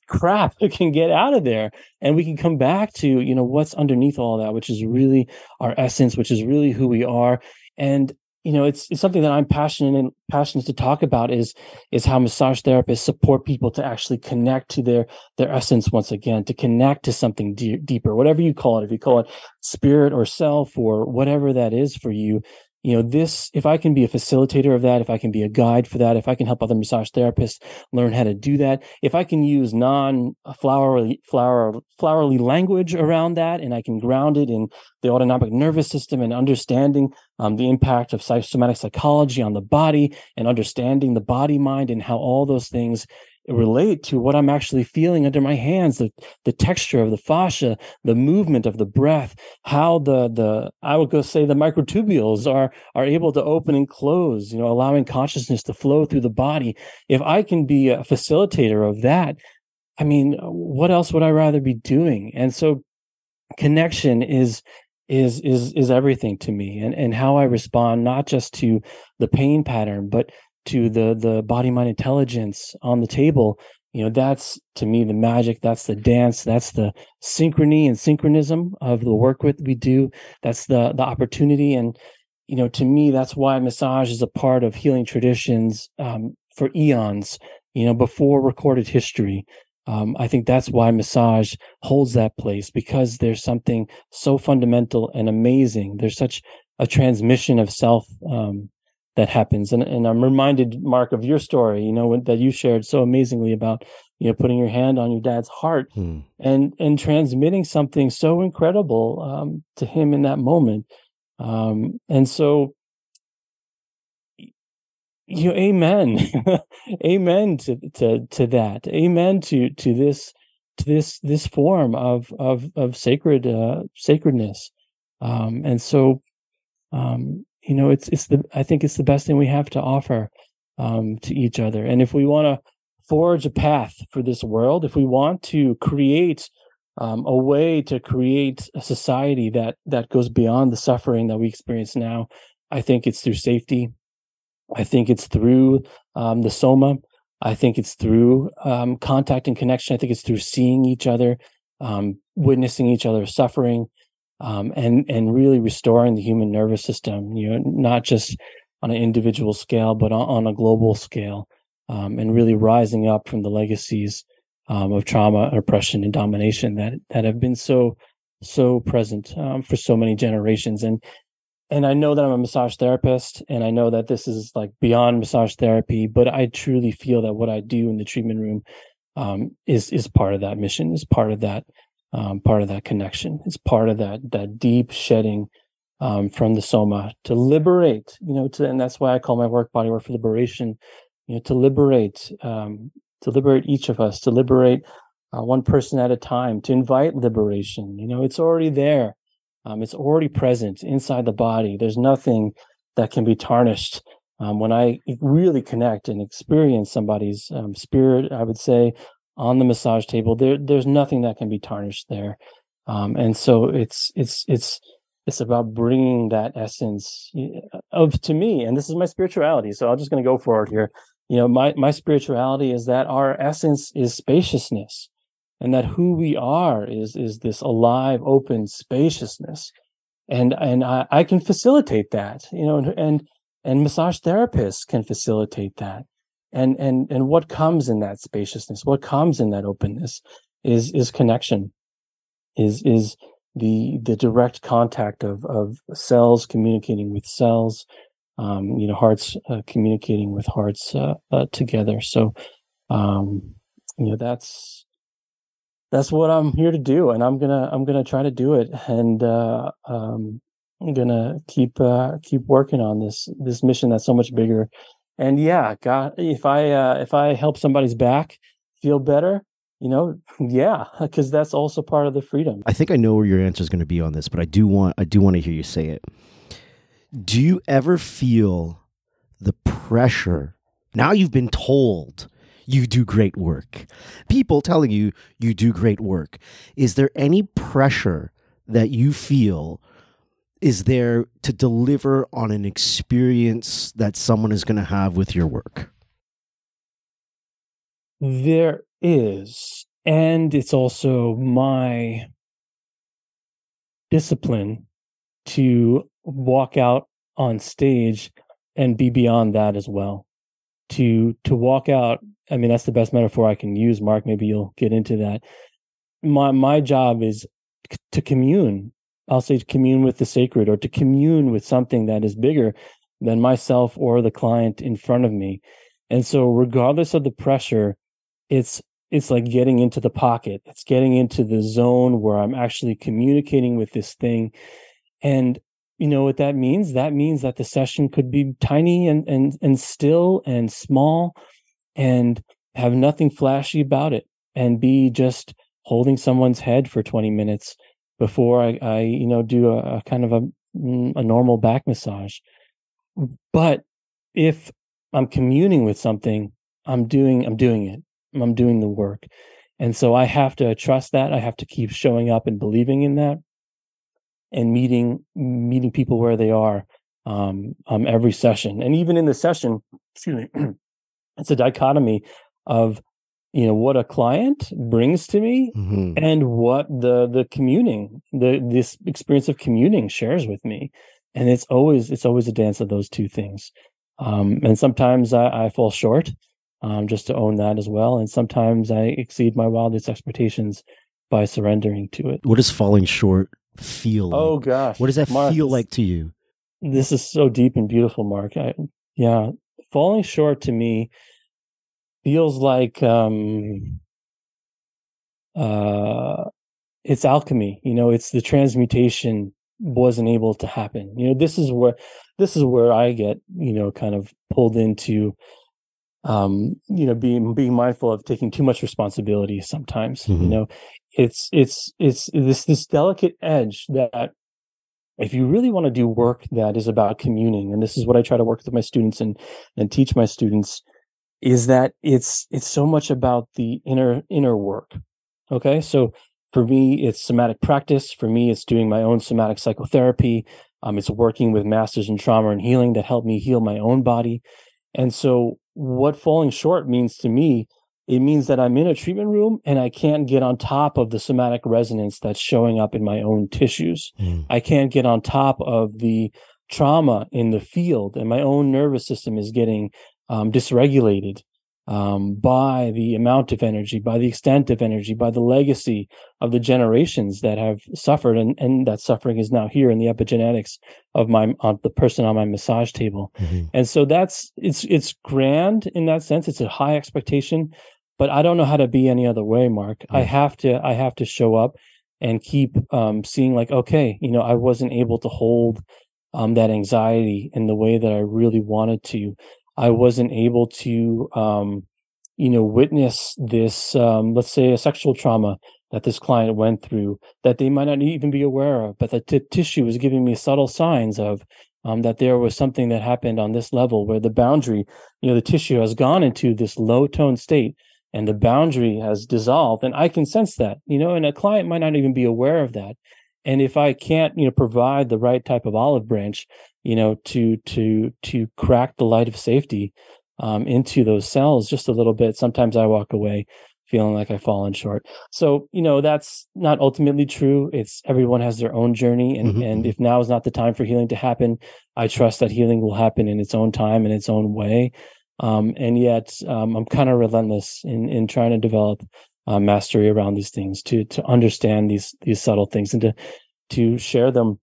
crap that can get out of there. And we can come back to you know what's underneath all that which is really our essence which is really who we are. And you know it's it's something that i'm passionate and passionate to talk about is is how massage therapists support people to actually connect to their their essence once again to connect to something de- deeper whatever you call it. If you call it spirit or self or whatever that is for you you know this if i can be a facilitator of that if i can be a guide for that if i can help other massage therapists learn how to do that if i can use non flowery flower flowery language around that and i can ground it in the autonomic nervous system and understanding um, the impact of somatic psychology on the body and understanding the body mind and how all those things relate to what I'm actually feeling under my hands, the the texture of the fascia, the movement of the breath, how the the I would go say the microtubules are are able to open and close, you know, allowing consciousness to flow through the body. If I can be a facilitator of that, I mean, what else would I rather be doing? And so connection is is is is everything to me and and how I respond not just to the pain pattern but to the the body mind intelligence on the table you know that's to me the magic that's the dance that's the synchrony and synchronism of the work with we do. That's the the opportunity. And you know to me that's why massage is a part of healing traditions um, for eons you know before recorded history. Um, i think that's why massage holds that place because there's something so fundamental and amazing. There's such a transmission of self um, that happens. And, and I'm reminded, Mark, of your story, you know, that you shared so amazingly about, you know, putting your hand on your dad's heart hmm. and, and transmitting something so incredible um, to him in that moment. Um, and so, you know, amen, amen to, to, to that. Amen to, to this, to this, this form of, of, of sacred, uh, sacredness. Um, and so, um, you know it's it's the i think it's the best thing we have to offer um, to each other. And if we want to forge a path for this world if we want to create um, a way to create a society that that goes beyond the suffering that we experience now i think it's through safety. I think it's through um, the soma. I think it's through um, contact and connection. I think it's through seeing each other um, witnessing each other's suffering um, and and really restoring the human nervous system. You know, not just on an individual scale, but on, on a global scale, um, and really rising up from the legacies um, of trauma, oppression, and domination that that have been so so present um, for so many generations. And and I know that I'm a massage therapist, and I know that this is like beyond massage therapy, but I truly feel that what I do in the treatment room um, is is part of that mission, is part of that um, part of that connection. It's part of that that deep shedding um, from the soma to liberate. You know, to, and that's why I call my work body work for liberation. You know, to liberate, um, to liberate each of us, to liberate uh, one person at a time, to invite liberation. You know, it's already there. Um, it's already present inside the body. There's nothing that can be tarnished. Um, when I really connect and experience somebody's um, spirit, I would say on the massage table. There, there's nothing that can be tarnished there, um, and so it's it's it's it's about bringing that essence of to me, and this is my spirituality. So I'm just going to go forward here. You know, my my spirituality is that our essence is spaciousness, and that who we are is is this alive, open spaciousness, and and I, I can facilitate that. You know, and and and massage therapists can facilitate that and and and what comes in that spaciousness what comes in that openness is is connection is is the the direct contact of of cells communicating with cells um, you know hearts uh, communicating with hearts uh, uh, together. So um, you know that's that's what i'm here to do and i'm gonna i'm gonna try to do it. And uh, um, i'm gonna keep uh, keep working on this this mission that's so much bigger and yeah, God, if I uh, if I help somebody's back feel better, you know, yeah, because that's also part of the freedom. I think I know where your answer is going to be on this, but I do want I do want to hear you say it. Do you ever feel the pressure? Now you've been told you do great work. People telling you you do great work. Is there any pressure that you feel is there to deliver on an experience that someone is going to have with your work? There is. And it's also my discipline to walk out on stage and be beyond that as well. To to walk out, I mean that's the best metaphor I can use, Mark. Maybe you'll get into that. My my job is to commune I'll say to commune with the sacred or to commune with something that is bigger than myself or the client in front of me. And so regardless of the pressure, it's it's like getting into the pocket. It's getting into the zone where I'm actually communicating with this thing. And you know what that means? That means that the session could be tiny and and and still and small and have nothing flashy about it and be just holding someone's head for 20 minutes before I, I you know, do a, a kind of a, mm, a normal back massage. But if I'm communing with something, I'm doing, I'm doing it. I'm doing the work. And so I have to trust that. I have to keep showing up and believing in that and meeting, meeting people where they are, um, um, every session. And even in the session, excuse me, it's a dichotomy of you know what a client brings to me mm-hmm. and what the the communing the this experience of communing shares with me. And it's always it's always a dance of those two things. Um, and sometimes I, I fall short um, just to own that as well. And sometimes i exceed my wildest expectations by surrendering to it. What does falling short feel oh like? gosh. What does that mark, feel like to you? this is so deep and beautiful mark. I, yeah. Falling short to me feels like um uh it's alchemy you know it's the transmutation wasn't able to happen you know this is where this is where i get you know kind of pulled into um you know being being mindful of taking too much responsibility sometimes mm-hmm. you know it's it's it's this this delicate edge that if you really want to do work that is about communing and this is what i try to work with my students and and teach my students is that it's it's so much about the inner inner work okay? So for me it's somatic practice. For me it's doing my own somatic psychotherapy. Um, it's working with masters in trauma and healing that help me heal my own body. And so what falling short means to me it means that i'm in a treatment room and i can't get on top of the somatic resonance that's showing up in my own tissues. Mm. i can't get on top of the trauma in the field and my own nervous system is getting um, dysregulated um, by the amount of energy, by the extent of energy, by the legacy of the generations that have suffered, and, and that suffering is now here in the epigenetics of my of the person on my massage table. Mm-hmm. And so that's it's it's grand in that sense. It's a high expectation, but I don't know how to be any other way, Mark. Mm-hmm. I have to I have to show up and keep um, seeing like, okay, you know, I wasn't able to hold um, that anxiety in the way that I really wanted to. I wasn't able to, um, you know, witness this, um, let's say, a sexual trauma that this client went through that they might not even be aware of, but the t- tissue was giving me subtle signs of um, that there was something that happened on this level where the boundary, you know, the tissue has gone into this low tone state and the boundary has dissolved. And I can sense that, you know, and a client might not even be aware of that. And if I can't, you know, provide the right type of olive branch, you know, to to to crack the light of safety um, into those cells just a little bit, sometimes I walk away feeling like I've fallen short. So, you know, that's not ultimately true. It's everyone has their own journey. And, mm-hmm. and if now is not the time for healing to happen, I trust that healing will happen in its own time, in its own way. Um, and yet, um, I'm kind of relentless in, in trying to develop uh, mastery around these things to, to understand these, these subtle things and to, to share them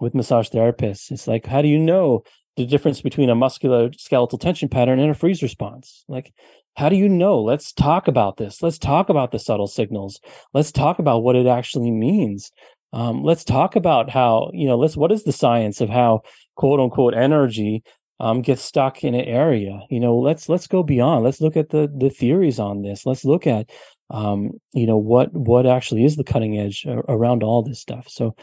with massage therapists. It's like, how do you know the difference between a muscular skeletal tension pattern and a freeze response? Like, how do you know? Let's talk about this. Let's talk about the subtle signals. Let's talk about what it actually means. Um, let's talk about how, you know, let's, what is the science of how quote unquote energy um, gets stuck in an area? You know, let's, let's go beyond. Let's look at the, the theories on this. Let's look at, um, you know, what, what actually is the cutting edge around all this stuff. So,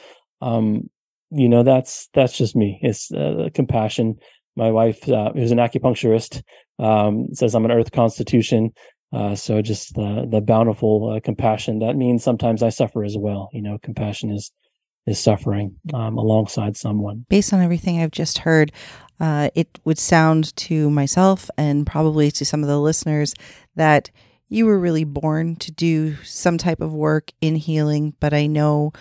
um, you know, that's, that's just me. It's uh, compassion. My wife, uh, who's an acupuncturist, um, says I'm an earth constitution. Uh, so just the the bountiful uh, compassion that means sometimes I suffer as well. You know, compassion is is suffering um, alongside someone. Based on everything I've just heard, uh, it would sound to myself and probably to some of the listeners that you were really born to do some type of work in healing. But I know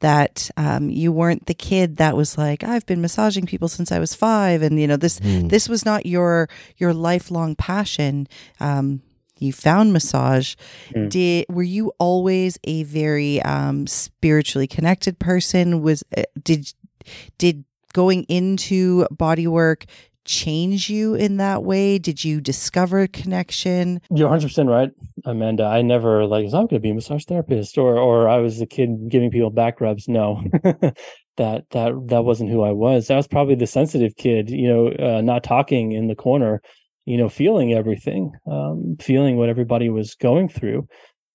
that um, you weren't the kid that was like I've been massaging people since I was five, and you know this mm. this was not your your lifelong passion. Um, you found massage. Mm. Did were you always a very um, spiritually connected person? Was uh, did did going into body work change you in that way? Did you discover connection? You're 100% right, Amanda. I never like, I'm going to be a massage therapist or, or I was a kid giving people back rubs. No, that, that, that wasn't who I was. I was probably the sensitive kid, you know, uh, not talking in the corner, you know, feeling everything, um, feeling what everybody was going through,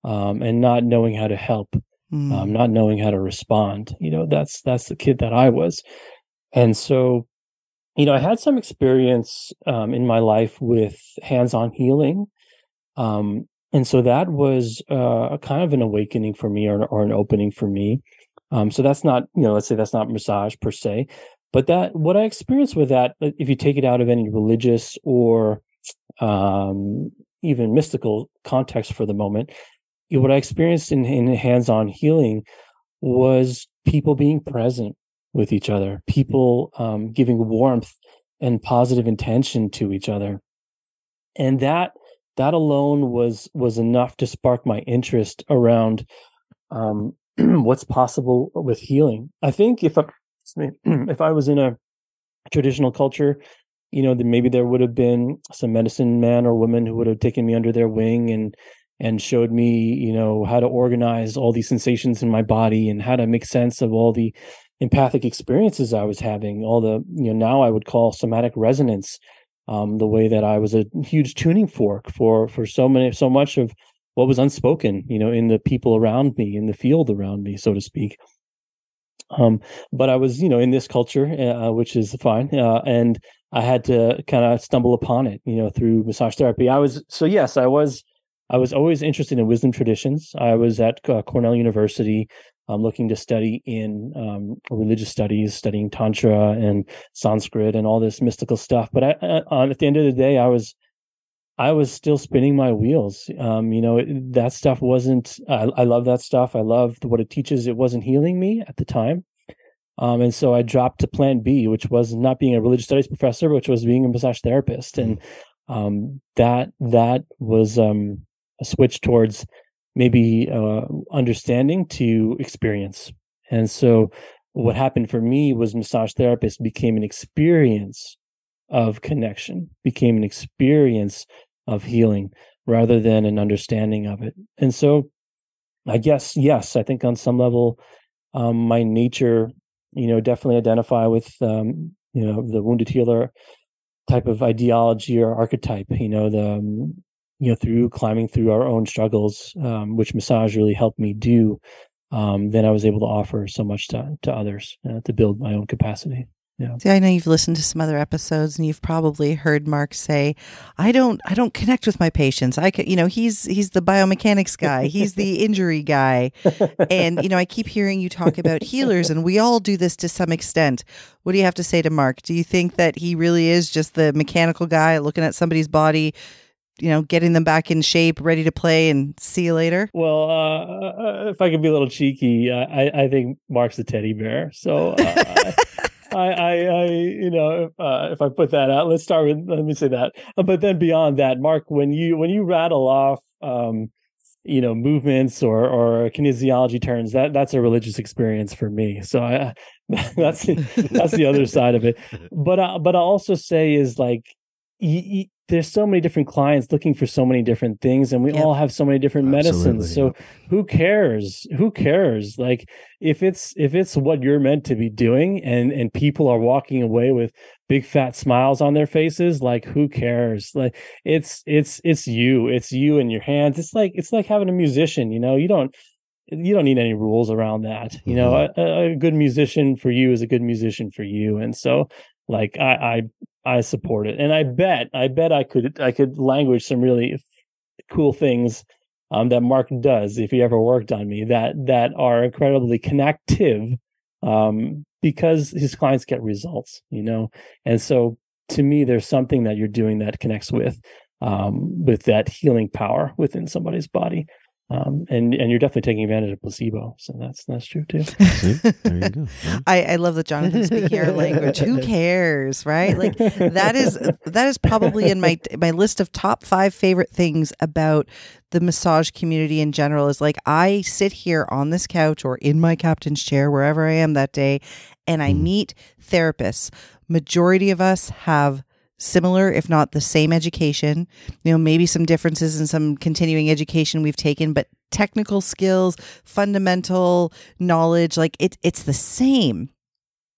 um, and not knowing how to help, mm. um, not knowing how to respond. You know, that's, that's the kid that I was. And so you know, I had some experience um, in my life with hands-on healing, um, and so that was uh, a kind of an awakening for me, or, or an opening for me. Um, so that's not, you know, let's say that's not massage per se, but that what I experienced with that, if you take it out of any religious or um, even mystical context for the moment, what I experienced in, in hands-on healing was people being present with each other, people um, giving warmth and positive intention to each other, and that that alone was was enough to spark my interest around um, what's possible with healing. I think if I, if I was in a traditional culture, you know, then maybe there would have been some medicine man or woman who would have taken me under their wing and and showed me, you know, how to organize all these sensations in my body and how to make sense of all the empathic experiences I was having, all the, you know, now I would call somatic resonance, um, the way that I was a huge tuning fork for, for so many, so much of what was unspoken, you know, in the people around me, in the field around me, so to speak. Um, but I was, you know, in this culture, uh, which is fine. Uh, and I had to kind of stumble upon it, you know, through massage therapy. I was, so yes, I was, I was always interested in wisdom traditions. I was at uh, Cornell University I'm looking to study in um, religious studies, studying Tantra and Sanskrit and all this mystical stuff. But I, I, at the end of the day, I was I was still spinning my wheels. Um, you know, it, that stuff wasn't. I, I love that stuff. I love what it teaches. It wasn't healing me at the time, um, and so I dropped to Plan B, which was not being a religious studies professor, which was being a massage therapist, and um, that that was um, a switch towards maybe uh, understanding to experience. And so what happened for me was massage therapist became an experience of connection, became an experience of healing rather than an understanding of it. And so I guess yes. I think on some level, um, my nature, you know, definitely identify with um, you know the wounded healer type of ideology or archetype. You know, the um, you know through climbing through our own struggles, um, which massage really helped me do. Um, then I was able to offer so much to to others uh, to build my own capacity. Yeah. See, I know you've listened to some other episodes and you've probably heard Mark say, "I don't, I don't connect with my patients. I, can, you know, he's he's the biomechanics guy, he's the injury guy, and you know, I keep hearing you talk about healers, and we all do this to some extent. What do you have to say to Mark? Do you think that he really is just the mechanical guy looking at somebody's body?" You know, getting them back in shape, ready to play, and see you later. Well, uh, if I could be a little cheeky, uh, I, I think Mark's a teddy bear. So uh, I, I, I, you know, if, uh, if I put that out, let's start with. Let me say that. Uh, but then beyond that, Mark, when you when you rattle off, um, you know, movements or or kinesiology turns, that that's a religious experience for me. So I, that's that's the other side of it. But uh, but I also say is like. Y- y- there's so many different clients looking for so many different things and we Yep. all have so many different Absolutely, medicines so who cares? Who cares? Like if it's if it's what you're meant to be doing and and people are walking away with big fat smiles on their faces like who cares? Like it's it's it's you. It's you in your hands. It's like it's like having a musician you know? You don't you don't need any rules around that you know? Mm-hmm. A, a good musician for you is a good musician for you. And so like i i i support it and i bet i bet i could i could language some really cool things um, that Mark does if he ever worked on me that that are incredibly connective um, because his clients get results, you know. And so to me, there's something that you're doing that connects with um, with that healing power within somebody's body. Um, and and you're definitely taking advantage of placebo, so that's that's true too. See? There you go. I, I love that Jonathan speaking our language. Who cares, right? Like that is that is probably in my my list of top five favorite things about the massage community in general. Is like I sit here on this couch or in my captain's chair wherever I am that day, and I Mm. meet therapists. Majority of us have similar if not the same education. You know maybe some differences in some continuing education we've taken but technical skills fundamental knowledge like it, it's the same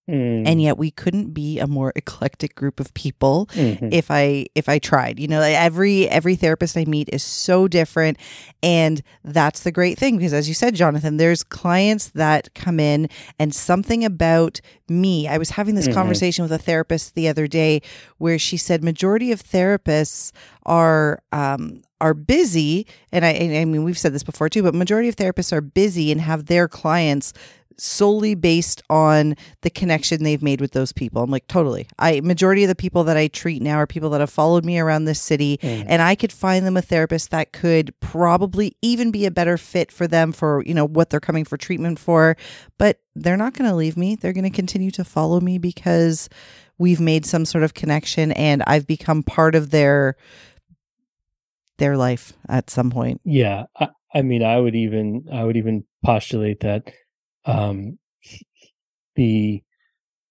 Mm, and yet we couldn't be a more eclectic group of people mhm. if i if i tried you know every every therapist i meet is so different and that's the great thing because as you said jonathan there's clients that come in and something about me i was having this Mhm. conversation with a therapist the other day where she said majority of therapists are um are busy and I, and I mean we've said this before too but majority of therapists are busy and have their clients solely based on the connection they've made with those people. I'm like, totally. I majority of the people that I treat now are people that have followed me around this city Mm. and I could find them a therapist that could probably even be a better fit for them for, you know, what they're coming for treatment for, but they're not going to leave me. They're going to continue to follow me because we've made some sort of connection and I've become part of their their life at some point. Yeah, I, I mean, I would even I would even postulate that um, the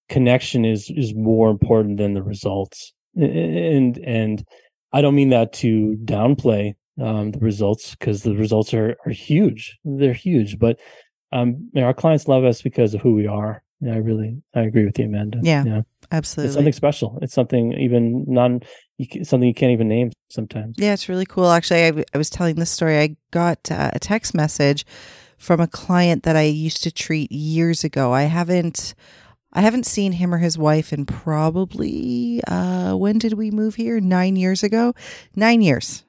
connection is is more important than the results, and and I don't mean that to downplay um, the results because the results are are huge. They're huge, but um, our clients love us because of who we are. Yeah, I really I agree with you, Amanda. Yeah. it's Absolutely. It's something special. It's something even non you, ca- something you can't even name sometimes. Yeah, it's really cool. Actually, I, w- I was telling this story. I got uh, a text message from a client that I used to treat years ago. I haven't, I haven't seen him or his wife in probably uh, when did we move here? Nine years ago. Nine years.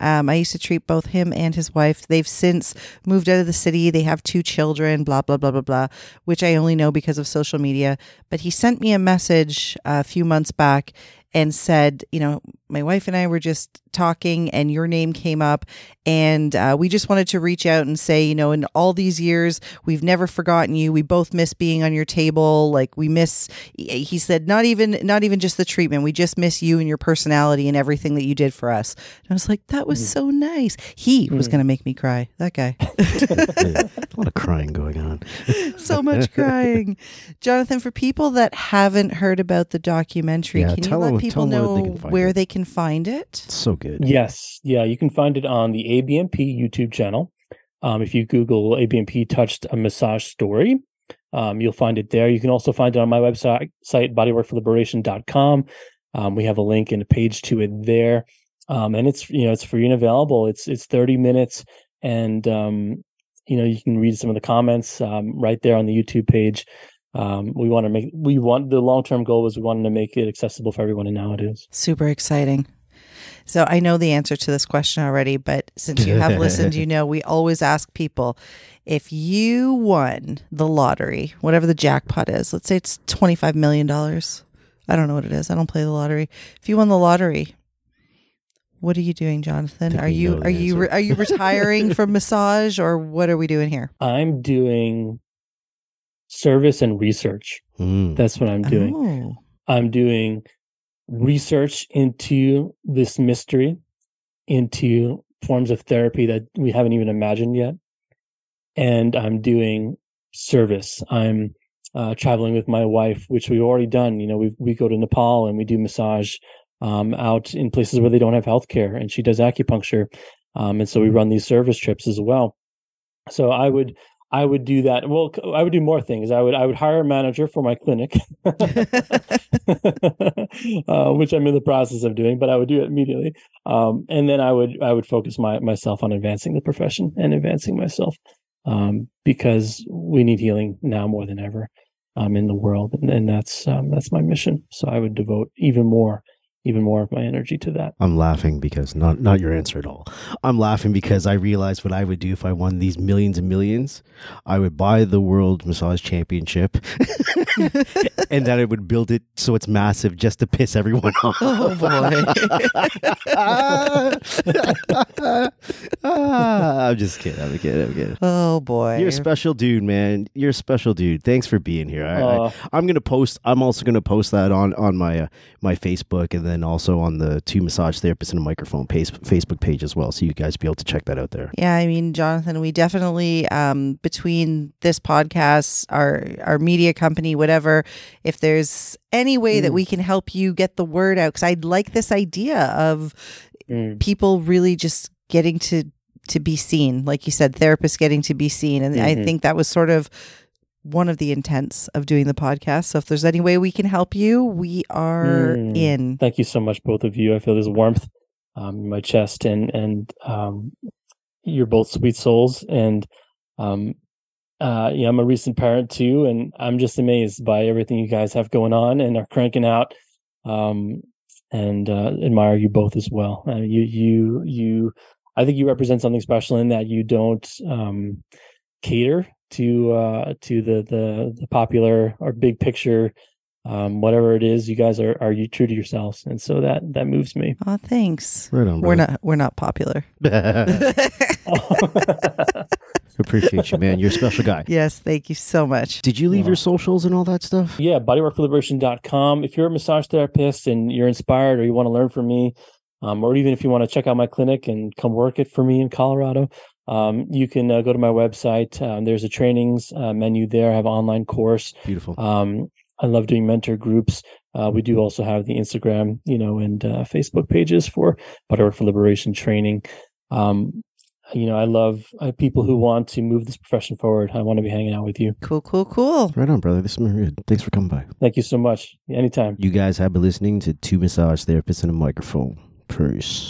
Um, I used to treat both him and his wife. They've since moved out of the city. They have two children, blah, blah, blah, blah, blah, which I only know because of social media. But he sent me a message a few months back and said, you know, my wife and I were just talking and your name came up. And uh, we just wanted to reach out and say, you know, in all these years, we've never forgotten you. We both miss being on your table. Like we miss, he said, not even, not even just the treatment. We just miss you and your personality and everything that you did for us. And I was like, that was Mhm. so nice. He was Mhm. going to make me cry. That guy. A lot of crying going on. so much crying. Jonathan, for people that haven't heard about the documentary, Yeah, can you let them- people where they know where it. they can find it? So good. Yes, yeah, you can find it on the ABMP YouTube channel. Um, if you Google ABMP touched a massage story, um, you'll find it there. You can also find it on my website, site bodyworkforliberation.com. Um, we have a link and a page to it there. Um, and it's, you know, it's free and available. It's, it's 30 minutes and, um, you know, you can read some of the comments, um, right there on the YouTube page. Um, we want to make, we want the long-term goal was we wanted to make it accessible for everyone and now it is. Super exciting. So I know the answer to this question already, but since you have listened, you know we always ask people if you won the lottery, whatever the jackpot is, let's say it's $25 million. I don't know what it is. I don't play the lottery. If you won the lottery, what are you doing, Jonathan? Are you are you answer. re- are you retiring from massage or what are we doing here? I'm doing service and research. Mm. That's what I'm doing. Oh. I'm doing research into this mystery, into forms of therapy that we haven't even imagined yet. And I'm doing service. I'm uh, traveling with my wife, which we've already done. You know, we we go to Nepal and we do massage um, out in places where they don't have healthcare, and she does acupuncture, um, and so we run these service trips as well. So I would I would do that. Well, I would do more things. I would I would hire a manager for my clinic, uh, which I'm in the process of doing, but I would do it immediately. Um, and then I would I would focus my myself on advancing the profession and advancing myself um, because we need healing now more than ever um, in the world, and, and that's um, that's my mission. So I would devote even more even more of my energy to that. I'm laughing because not not your answer at all. I'm laughing because I realized what I would do if I won these millions and millions. I would buy the World Massage Championship, and then I would build it so it's massive just to piss everyone off. Oh, Ah, I'm just kidding. I'm kidding. I'm kidding. oh boy. You're a special dude, man. You're a special dude. Thanks for being here. I, I, Uh, I'm gonna post. I'm also gonna post that on on my uh, my Facebook and then also on the two massage therapists and a microphone page, Facebook page as well, so you guys be able to check that out there. Yeah, I mean, Jonathan, we definitely um, between this podcast, our our media company, whatever, if there's any way that Mm. we can help you get the word out, because I'd like this idea of mm, people really just getting to to be seen, like you said, therapists getting to be seen, and I Mhm. think that was sort of one of the intents of doing the podcast. So if there's any way we can help you, we are Mm. in. thank you so much, both of you. I feel this warmth um, in my chest, and and um, you're both sweet souls. And um, uh, yeah, I'm a recent parent too, and I'm just amazed by everything you guys have going on and are cranking out. Um, and uh, admire you both as well. Uh, you you you, I think you represent something special in that you don't um, cater to uh, to the the the popular or big picture um, whatever it is, you guys are are you true to yourselves, and so that that moves me. Oh, thanks. Right on, We're not we're not popular. Appreciate you, man. You're a special guy. yes, thank you so much. Did you leave Wow. your socials and all that stuff? yeah, bodyworkforliberation.com. If you're a massage therapist and you're inspired, or you want to learn from me, um, or even if you want to check out my clinic and come work it for me in Colorado, um, you can uh, go to my website. Um, there's a trainings uh, menu there. I have an online course. Beautiful. Um, I love doing mentor groups. Uh, we do also have the Instagram, you know, and uh, Facebook pages for Bodywork for Liberation training. Um, you know, I love uh, people who want to move this profession forward. I want to be hanging out with you. Cool, cool, cool. Right on, brother. This is good. Thanks for coming by. Thank you so much. Anytime. You guys have been listening to two massage therapists and a microphone. Peace.